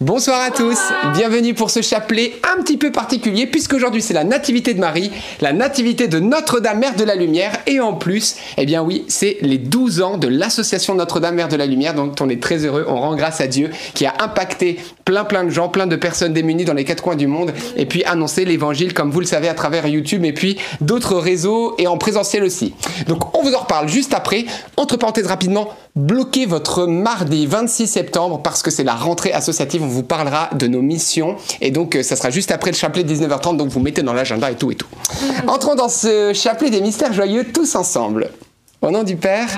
Bonsoir à tous, bienvenue pour ce chapelet un petit peu particulier puisqu'aujourd'hui c'est la nativité de Marie, la nativité de Notre-Dame Mère de la Lumière. Et en plus, eh bien oui, c'est les 12 ans de l'association Notre-Dame Mère de la Lumière. Dont on est très heureux, on rend grâce à Dieu qui a impacté plein plein de gens, plein de personnes démunies dans les quatre coins du monde et puis annoncé l'évangile comme vous le savez à travers YouTube et puis d'autres réseaux et en présentiel aussi. On vous en reparle juste après. Entre parenthèses rapidement, bloquez votre mardi 26 septembre parce que c'est la rentrée associative. On vous parlera de nos missions et donc euh, ça sera juste après le chapelet de 19h30. Donc vous mettez dans l'agenda et tout et tout. Entrons dans ce chapelet des mystères joyeux tous ensemble. Au nom du Père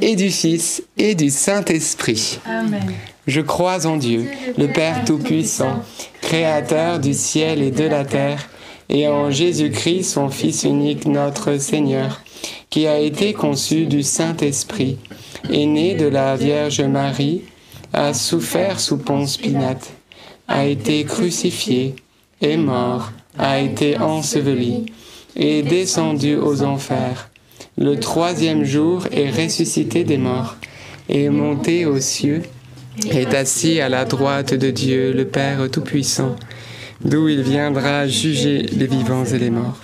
et du Fils et du Saint-Esprit. Amen. Je crois en Dieu, le Père Tout-Puissant, Créateur du ciel et de la terre, et en Jésus-Christ, son Fils unique, notre Seigneur, qui a été conçu du Saint-Esprit, est né de la Vierge Marie, a souffert sous Ponce Pilate, a été crucifié, est mort, a été enseveli, est descendu aux enfers. Le troisième jour est ressuscité des morts, est monté aux cieux, est assis à la droite de Dieu, le Père Tout-Puissant, d'où il viendra juger les vivants et les morts.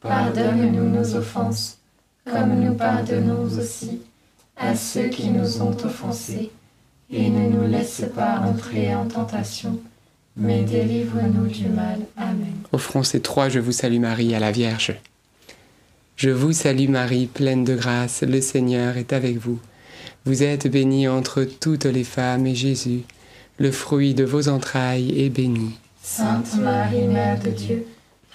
Pardonne-nous nos offenses, comme nous pardonnons aussi à ceux qui nous ont offensés. Et ne nous laisse pas entrer en tentation, mais délivre-nous du mal. Amen. Offrons ces trois Je vous salue Marie à la Vierge. Je vous salue Marie, pleine de grâce, le Seigneur est avec vous. Vous êtes bénie entre toutes les femmes, et Jésus, le fruit de vos entrailles, est béni. Sainte Marie, Mère de Dieu,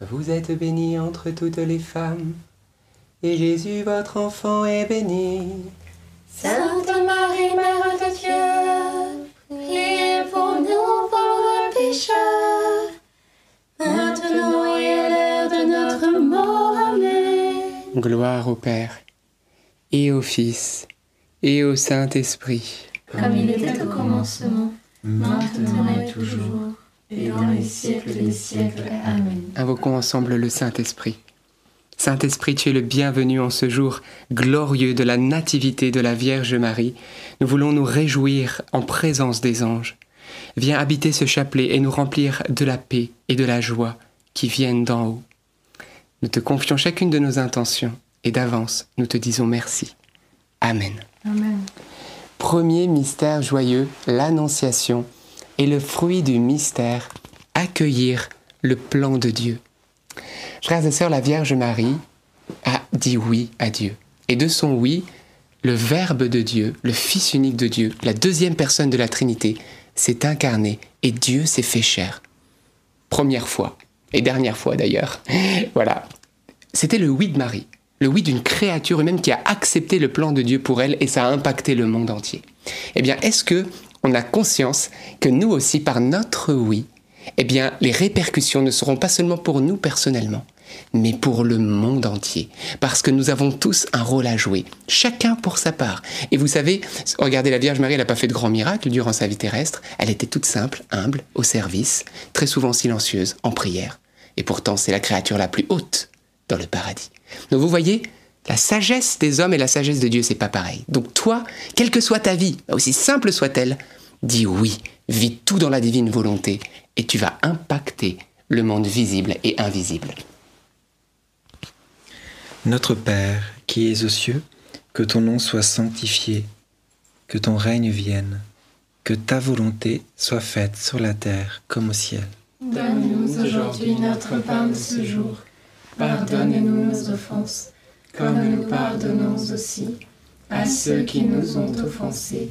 Vous êtes bénie entre toutes les femmes, et Jésus, votre enfant, est béni. Sainte Marie, Mère de Dieu, priez pour nous pauvres pécheurs, maintenant et à l'heure de notre mort. Amen. Gloire au Père, et au Fils, et au Saint-Esprit. Comme il était au commencement, maintenant et toujours, et dans les siècles des siècles. Amen. Invoquons ensemble le Saint-Esprit. Saint-Esprit, tu es le bienvenu en ce jour glorieux de la nativité de la Vierge Marie. Nous voulons nous réjouir en présence des anges. Viens habiter ce chapelet et nous remplir de la paix et de la joie qui viennent d'en haut. Nous te confions chacune de nos intentions et d'avance, nous te disons merci. Amen. Amen. Premier mystère joyeux, l'Annonciation, et le fruit du mystère, accueillir le plan de Dieu. Frères et sœurs, la Vierge Marie a dit oui à Dieu. Et de son oui, le Verbe de Dieu, le Fils unique de Dieu, la deuxième personne de la Trinité, s'est incarné et Dieu s'est fait chair. Première fois, et dernière fois d'ailleurs. voilà. C'était le oui de Marie, le oui d'une créature humaine qui a accepté le plan de Dieu pour elle et ça a impacté le monde entier. Eh bien, est-ce que on a conscience que nous aussi, par notre oui, eh bien, les répercussions ne seront pas seulement pour nous personnellement, mais pour le monde entier. Parce que nous avons tous un rôle à jouer, chacun pour sa part. Et vous savez, regardez, la Vierge Marie, elle n'a pas fait de grands miracles durant sa vie terrestre. Elle était toute simple, humble, au service, très souvent silencieuse, en prière. Et pourtant, c'est la créature la plus haute dans le paradis. Donc vous voyez, la sagesse des hommes et la sagesse de Dieu, c'est pas pareil. Donc toi, quelle que soit ta vie, aussi simple soit-elle, dis oui, vis tout dans la divine volonté et tu vas impacter le monde visible et invisible. Notre Père, qui es aux cieux, que ton nom soit sanctifié, que ton règne vienne, que ta volonté soit faite sur la terre comme au ciel. Donne-nous aujourd'hui notre pain de ce jour. Pardonne-nous nos offenses, comme nous pardonnons aussi à ceux qui nous ont offensés.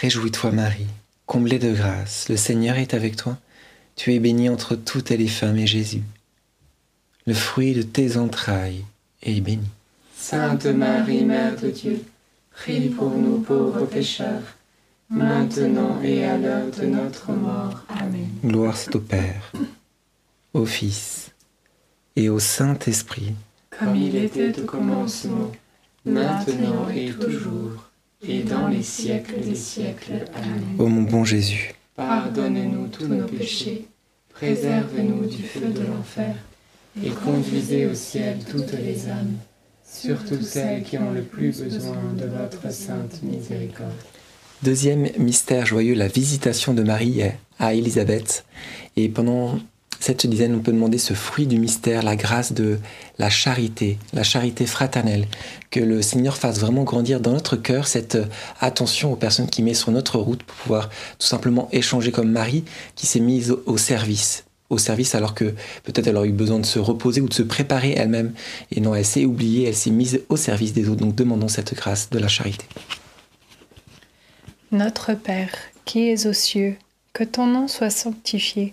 Réjouis-toi Marie, comblée de grâce, le Seigneur est avec toi. Tu es bénie entre toutes les femmes et Jésus, le fruit de tes entrailles, est béni. Sainte Marie, Mère de Dieu, priez pour nous pauvres pécheurs, maintenant et à l'heure de notre mort. Amen. Gloire soit au Père, au Fils et au Saint-Esprit, Comme il était au commencement, maintenant et toujours, et dans les siècles des siècles. Amen. ô mon bon Jésus. Pardonne-nous tous nos péchés, préserve-nous du feu de l'enfer, et conduisez au ciel toutes les âmes, surtout celles qui ont le plus besoin de votre sainte miséricorde. Deuxième mystère joyeux, la visitation de Marie à Élisabeth. Et pendant cette dizaine, on peut demander ce fruit du mystère, la grâce de la charité, la charité fraternelle, que le Seigneur fasse vraiment grandir dans notre cœur cette euh, attention aux personnes qui met sur notre route pour pouvoir tout simplement échanger comme Marie qui s'est mise au- service, au service alors que peut-être elle aurait eu besoin de se reposer ou de se préparer elle-même. Et non, elle s'est oubliée, elle s'est mise au service des autres. Donc demandons cette grâce de la charité. Notre Père, qui es aux cieux, que ton nom soit sanctifié,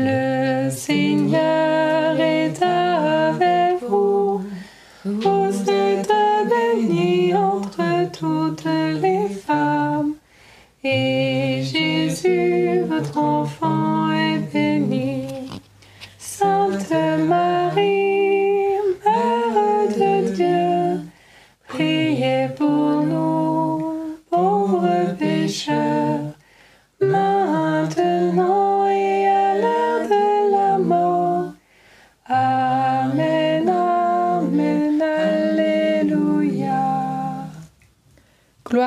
Le Seigneur est avec vous.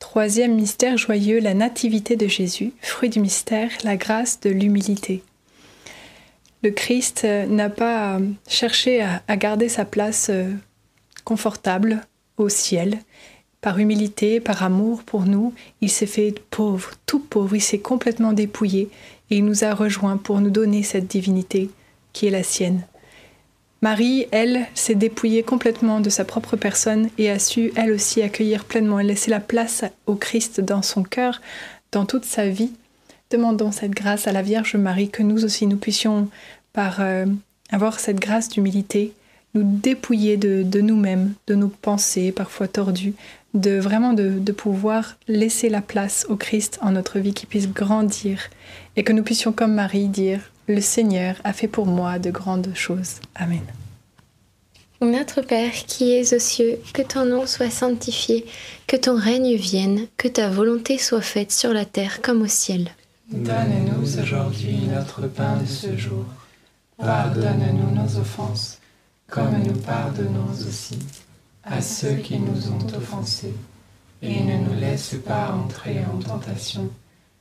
Troisième mystère joyeux, la nativité de Jésus. Fruit du mystère, la grâce de l'humilité. Le Christ euh, n'a pas euh, cherché à, garder sa place euh, confortable au ciel. Par humilité, par amour pour nous, il s'est fait pauvre, tout pauvre, il s'est complètement dépouillé et il nous a rejoints pour nous donner cette divinité qui est la sienne. Marie, elle, s'est dépouillée complètement de sa propre personne et a su, elle aussi, accueillir pleinement et laisser la place au Christ dans son cœur, dans toute sa vie. Demandons cette grâce à la Vierge Marie, que nous aussi, nous puissions, par euh, avoir cette grâce d'humilité, nous dépouiller de, nous-mêmes, de nos pensées parfois tordues, de vraiment de pouvoir laisser la place au Christ en notre vie, qui puisse grandir et que nous puissions, comme Marie, dire Le Seigneur a fait pour moi de grandes choses. Amen. Notre Père qui es aux cieux, que ton nom soit sanctifié, que ton règne vienne, que ta volonté soit faite sur la terre comme au ciel. Donne-nous aujourd'hui notre pain de ce jour. Pardonne-nous nos offenses, comme nous pardonnons aussi à ceux qui nous ont offensés. Et ne nous laisse pas entrer en tentation,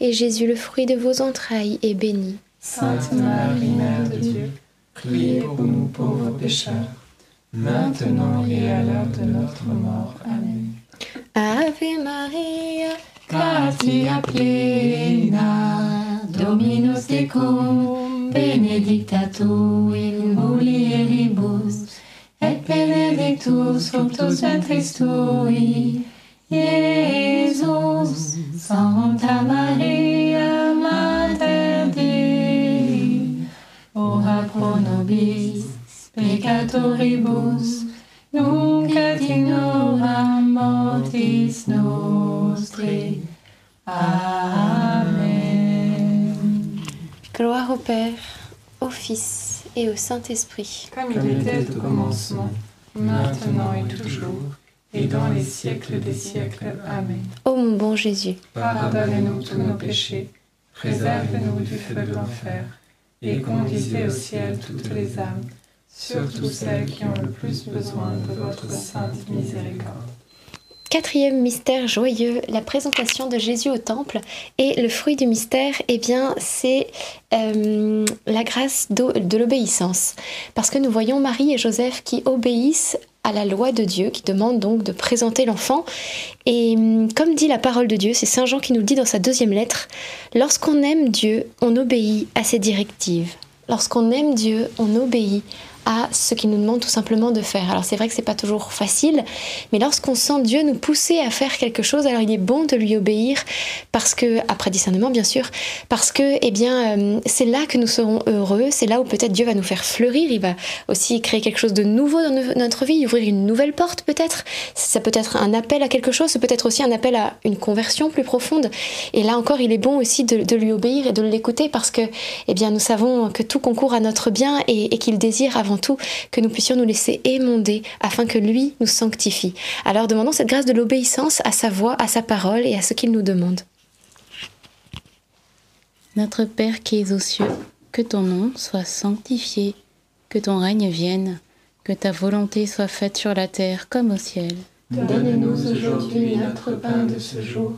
Jésus, le fruit de vos entrailles, est béni. Sainte Marie, Mère de Dieu, priez pour nous pauvres pécheurs, maintenant et à l'heure de notre mort. Amen. Ave Maria, Gratia plena, Dominus tecum, benedicta tu in mulieribus, et benedictus fructus ventris tui, Iesus. Santa Maria, Mater Dei, ora pro nobis peccatoribus, nunc et in hora mortis nostri. Amen. gloire au Père, au Fils et au Saint-Esprit. Comme il était au commencement, maintenant et toujours, et dans les siècles des siècles. Amen. Ô mon bon Jésus, Pardonnez-nous tous nos péchés, préservez-nous du feu de l'enfer, et conduisez au ciel toutes les âmes, surtout celles qui ont le plus besoin de votre sainte miséricorde. Quatrième mystère joyeux, la présentation de Jésus au temple. Et le fruit du mystère, eh bien, c'est euh, la grâce de l'obéissance. Parce que nous voyons Marie et Joseph qui obéissent à la loi de Dieu, qui demande donc de présenter l'enfant. Et hum, comme dit la parole de Dieu, c'est Saint Jean qui nous le dit dans sa deuxième lettre, lorsqu'on aime Dieu, on obéit à ses directives. Lorsqu'on aime Dieu, on obéit à ce qu'il nous demande tout simplement de faire. Alors c'est vrai que c'est pas toujours facile, mais lorsqu'on sent Dieu nous pousser à faire quelque chose, alors il est bon de lui obéir parce que après discernement bien sûr, parce que eh bien euh, c'est là que nous serons heureux, c'est là où peut-être Dieu va nous faire fleurir, il va aussi créer quelque chose de nouveau dans no- notre vie, ouvrir une nouvelle porte peut-être. Ça peut être un appel à quelque chose, ça peut être aussi un appel à une conversion plus profonde. Et là encore, il est bon aussi de, de lui obéir et de l'écouter parce que eh bien nous savons que tout concourt à notre bien et, et qu'il désire avant tout que nous puissions nous laisser émonder afin que lui nous sanctifie. Alors demandons cette grâce de l'obéissance à sa voix, à sa parole et à ce qu'il nous demande. Notre Père qui es aux cieux, que ton nom soit sanctifié, que ton règne vienne, que ta volonté soit faite sur la terre comme au ciel. Donne-nous aujourd'hui notre pain de ce jour.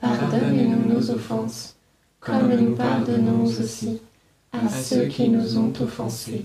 Pardonne-nous nos offenses, comme nous pardonnons aussi à ceux qui nous ont offensés.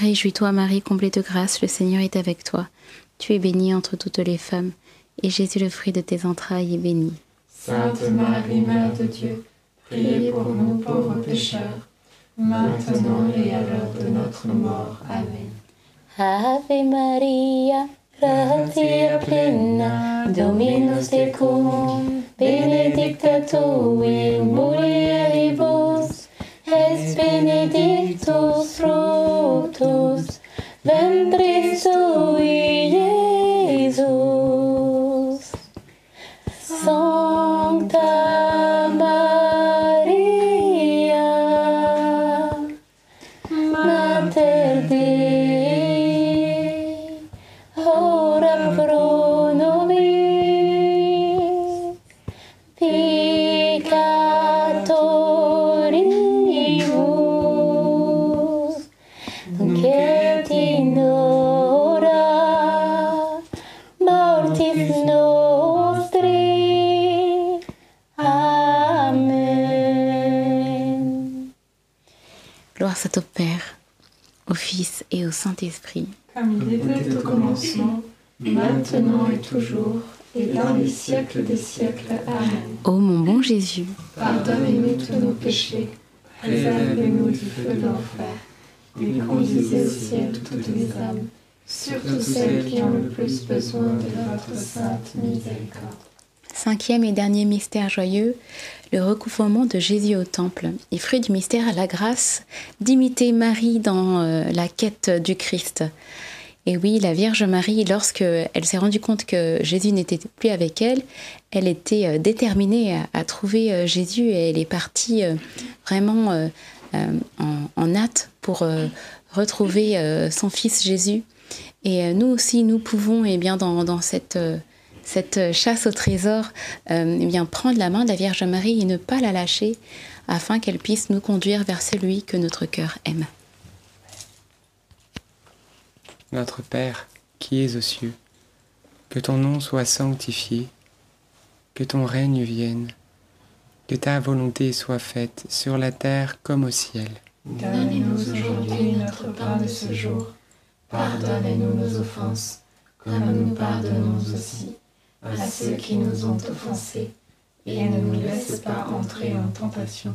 Réjouis-toi Marie, comblée de grâce, le Seigneur est avec toi. Tu es bénie entre toutes les femmes, et Jésus, le fruit de tes entrailles, est béni. Sainte Marie, Mère de Dieu, priez pour nous pauvres pécheurs, maintenant et à l'heure de notre mort. Amen. Ave Maria, gratia plena, Dominus tecum, benedicta tu in mulieribus, et benedictus fructus ventris tui, siècles des siècles. Amen. Ô mon bon Jésus, Pardonnez-nous tous nos péchés, préservez-nous du feu de l'enfer, et conduisez au ciel toutes les âmes, surtout celles qui ont le plus besoin de votre sainte miséricorde. Cinquième et dernier mystère joyeux, le recouvrement de Jésus au temple. Et fruit du mystère, la grâce d'imiter Marie dans euh, la quête du Christ. Et oui, la Vierge Marie, lorsque elle s'est rendue compte que Jésus n'était plus avec elle, elle était euh, déterminée à, trouver euh, Jésus et elle est partie euh, vraiment en, en pour retrouver son fils Jésus. Et nous aussi, nous pouvons, eh bien, dans, cette, chasse au trésor, eh bien, prendre la main de la Vierge Marie et ne pas la lâcher afin qu'elle puisse nous conduire vers celui que notre cœur aime. Notre Père, qui es aux cieux, que ton nom soit sanctifié, que ton règne vienne, que ta volonté soit faite sur la terre comme au ciel. Donne-nous aujourd'hui notre pain de ce jour. Pardonnez-nous nos offenses, comme nous pardonnons aussi à ceux qui nous ont offensés. Et ne nous laisse pas entrer en tentation,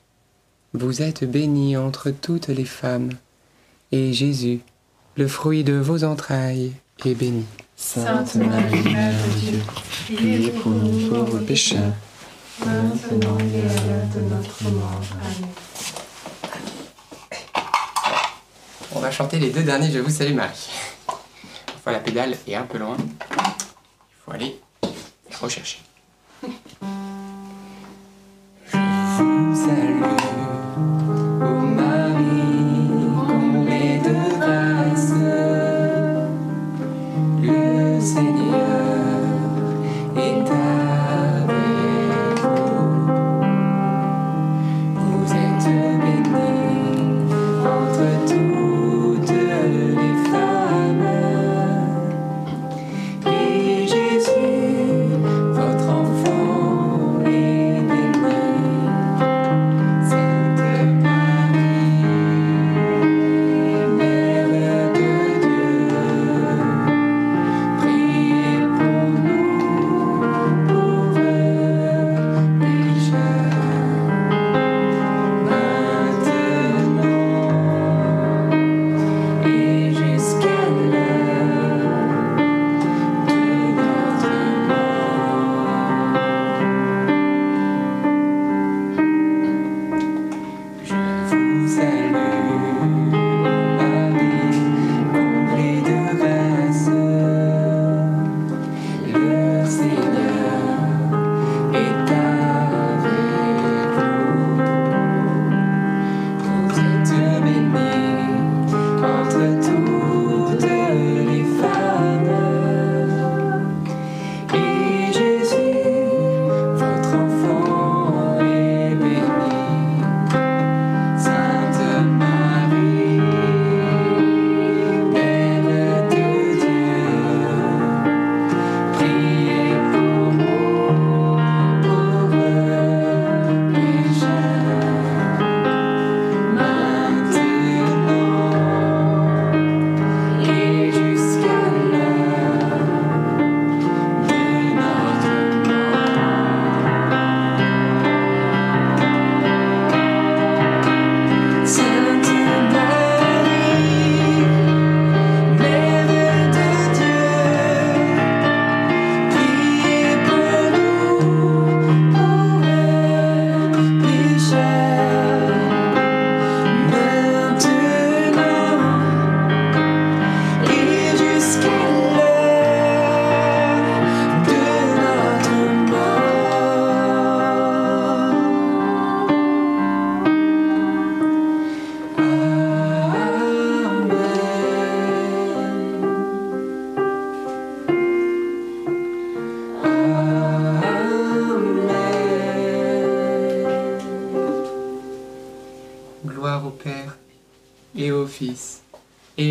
Vous êtes bénie entre toutes les femmes, et Jésus, le fruit de vos entrailles, est béni. Sainte Marie, Mère de Dieu, priez pour nous pauvres pécheurs, maintenant et à l'heure de notre mort. Amen. On va chanter les deux derniers Je vous salue Marie. Parfois la pédale est un peu loin. Il faut aller rechercher. Je vous salue,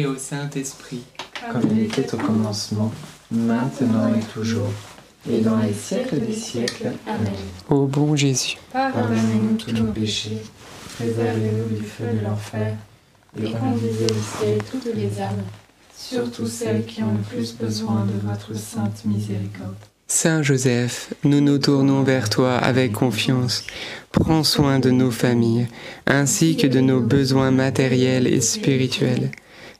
et au Saint-Esprit. Comme il était au commencement, maintenant et toujours, et dans les siècles des siècles. Amen. Ô bon Jésus, Pardonnez-nous tous nos péchés, préservez-nous du feu de l'enfer, et conduisez au ciel toutes les âmes, surtout celles qui ont le plus besoin de votre sainte miséricorde. Saint Joseph, nous nous tournons vers toi avec confiance. Prends soin de nos familles, ainsi que de nos besoins matériels et spirituels.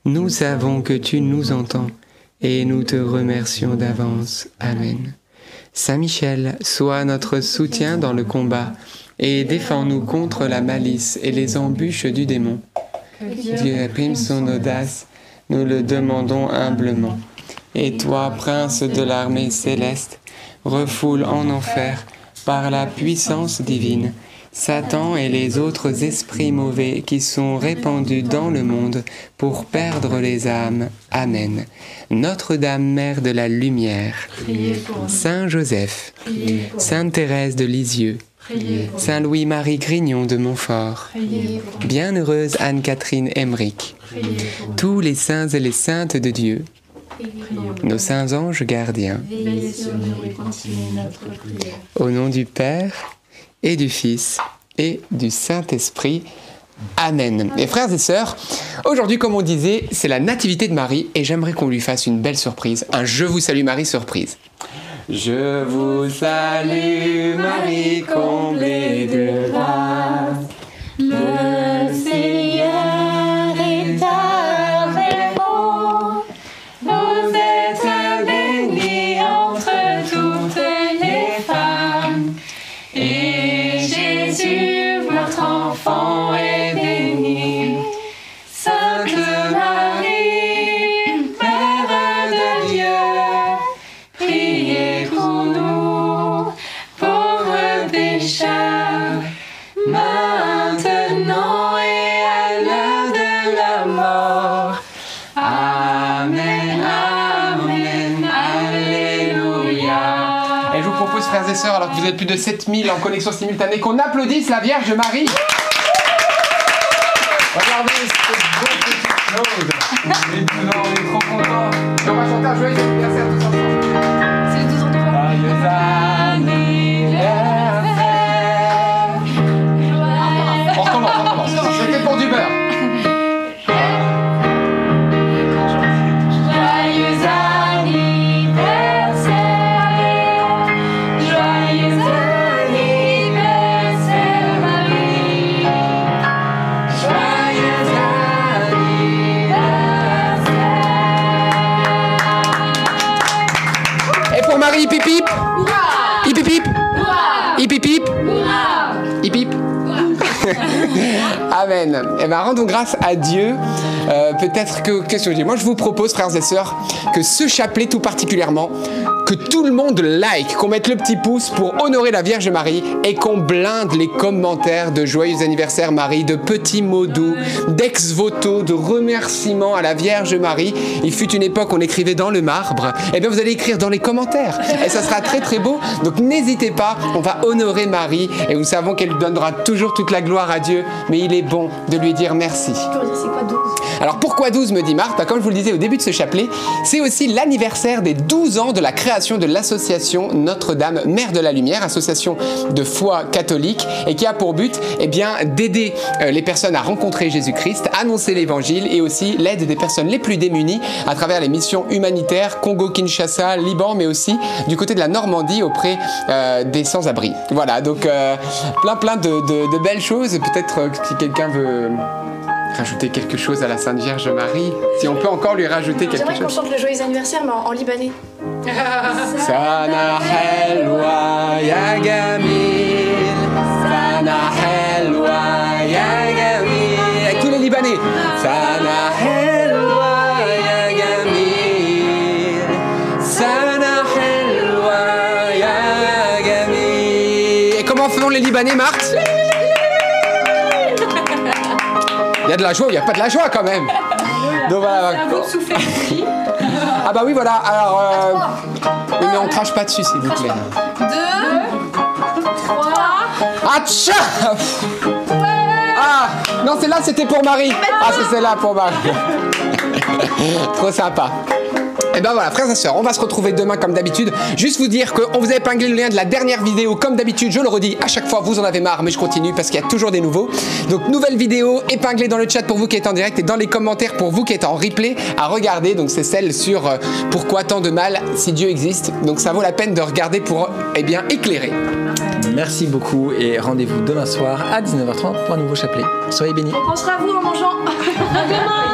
Nous savons que tu nous entends, et nous te remercions d'avance. Amen. Saint Michel, sois notre soutien dans le combat, et défends-nous contre la malice et les embûches du démon. Dieu réprime son audace, nous le demandons humblement. Et toi, prince de l'armée céleste, refoule en enfer, par la puissance divine, Satan et les autres esprits mauvais qui sont répandus dans le monde pour perdre les âmes. Amen. Notre-Dame, Mère de la Lumière. Saint Joseph. Sainte Thérèse de Lisieux. Saint Louis-Marie Grignon de Montfort. Bienheureuse Anne-Catherine Emmerich, tous les saints et les saintes de Dieu, nos saints anges gardiens, au nom du Père et du Fils et du Saint-Esprit. Amen. Et frères et sœurs, aujourd'hui, comme on disait, c'est la nativité de Marie et j'aimerais qu'on lui fasse une belle surprise, un Je vous salue Marie surprise. Je vous salue Marie, comblée de grâce. Le frères et sœurs, alors que vous êtes plus de 7000 en connexion simultanée, qu'on applaudisse la Vierge Marie. Regardez cette beau petite chose. Et nous, on est trop contents. Et on va chanter un joyeux anniversaire tous ensemble. C'est le 12 ans Joyeux anniversaire. Eh bien, rendons grâce à Dieu. Euh, Peut-être que, qu'est-ce que je dis? Moi, je vous propose, frères et sœurs, que ce chapelet tout particulièrement, que tout le monde like, qu'on mette le petit pouce pour honorer la Vierge Marie et qu'on blinde les commentaires de joyeux anniversaire Marie, de petits mots doux, d'ex voto, de remerciements à la Vierge Marie. Il fut une époque où on écrivait dans le marbre. Eh bien, vous allez écrire dans les commentaires et ça sera très très beau. Donc, n'hésitez pas, on va honorer Marie et nous savons qu'elle donnera toujours toute la gloire à Dieu, mais il est bon de lui dire merci. C'est quoi 12 Alors pourquoi 12 me dit Marthe? Bah, Comme je vous le disais au début de ce chapelet, c'est aussi l'anniversaire des 12 ans de la création de l'association Notre-Dame Mère de la Lumière, association de foi catholique et qui a pour but eh d'aider euh, les personnes à rencontrer Jésus-Christ, annoncer l'évangile et aussi l'aide des personnes les plus démunies à travers les missions humanitaires Congo-Kinshasa, Liban, mais aussi du côté de la Normandie auprès euh, des sans-abri. Voilà, donc euh, plein plein de, belles choses. Peut-être euh, si quelqu'un veut rajouter quelque chose à la Sainte Vierge Marie. Si on peut encore lui rajouter quelque J'aimerais qu'on chose. chante le joyeux anniversaire, mais en, en libanais. Avec tous les Libanais. Et comment font les Libanais, Marthe? Il y a de la joie, il n'y a pas de la joie quand même. Donc voilà. Ah bah oui voilà, alors... euh, oui, mais on crache pas dessus s'il vous plaît. Deux, trois... Atcha Ah Non, celle-là, c'était pour Marie. Ah, c'est celle-là pour Marie. Trop sympa. Et ben voilà, frères et sœurs, on va se retrouver demain comme d'habitude. Juste vous dire qu'on vous a épinglé le lien de la dernière vidéo comme d'habitude. Je le redis à chaque fois, vous en avez marre, mais je continue parce qu'il y a toujours des nouveaux. Donc nouvelle vidéo épinglée dans le chat pour vous qui êtes en direct et dans les commentaires pour vous qui êtes en replay à regarder. Donc c'est celle sur euh, pourquoi tant de mal si Dieu existe. Donc ça vaut la peine de regarder pour eh bien éclairer. Merci beaucoup et rendez-vous demain soir à 19h30 pour un nouveau chapelet. Soyez bénis. On pensera à vous en mangeant. À demain.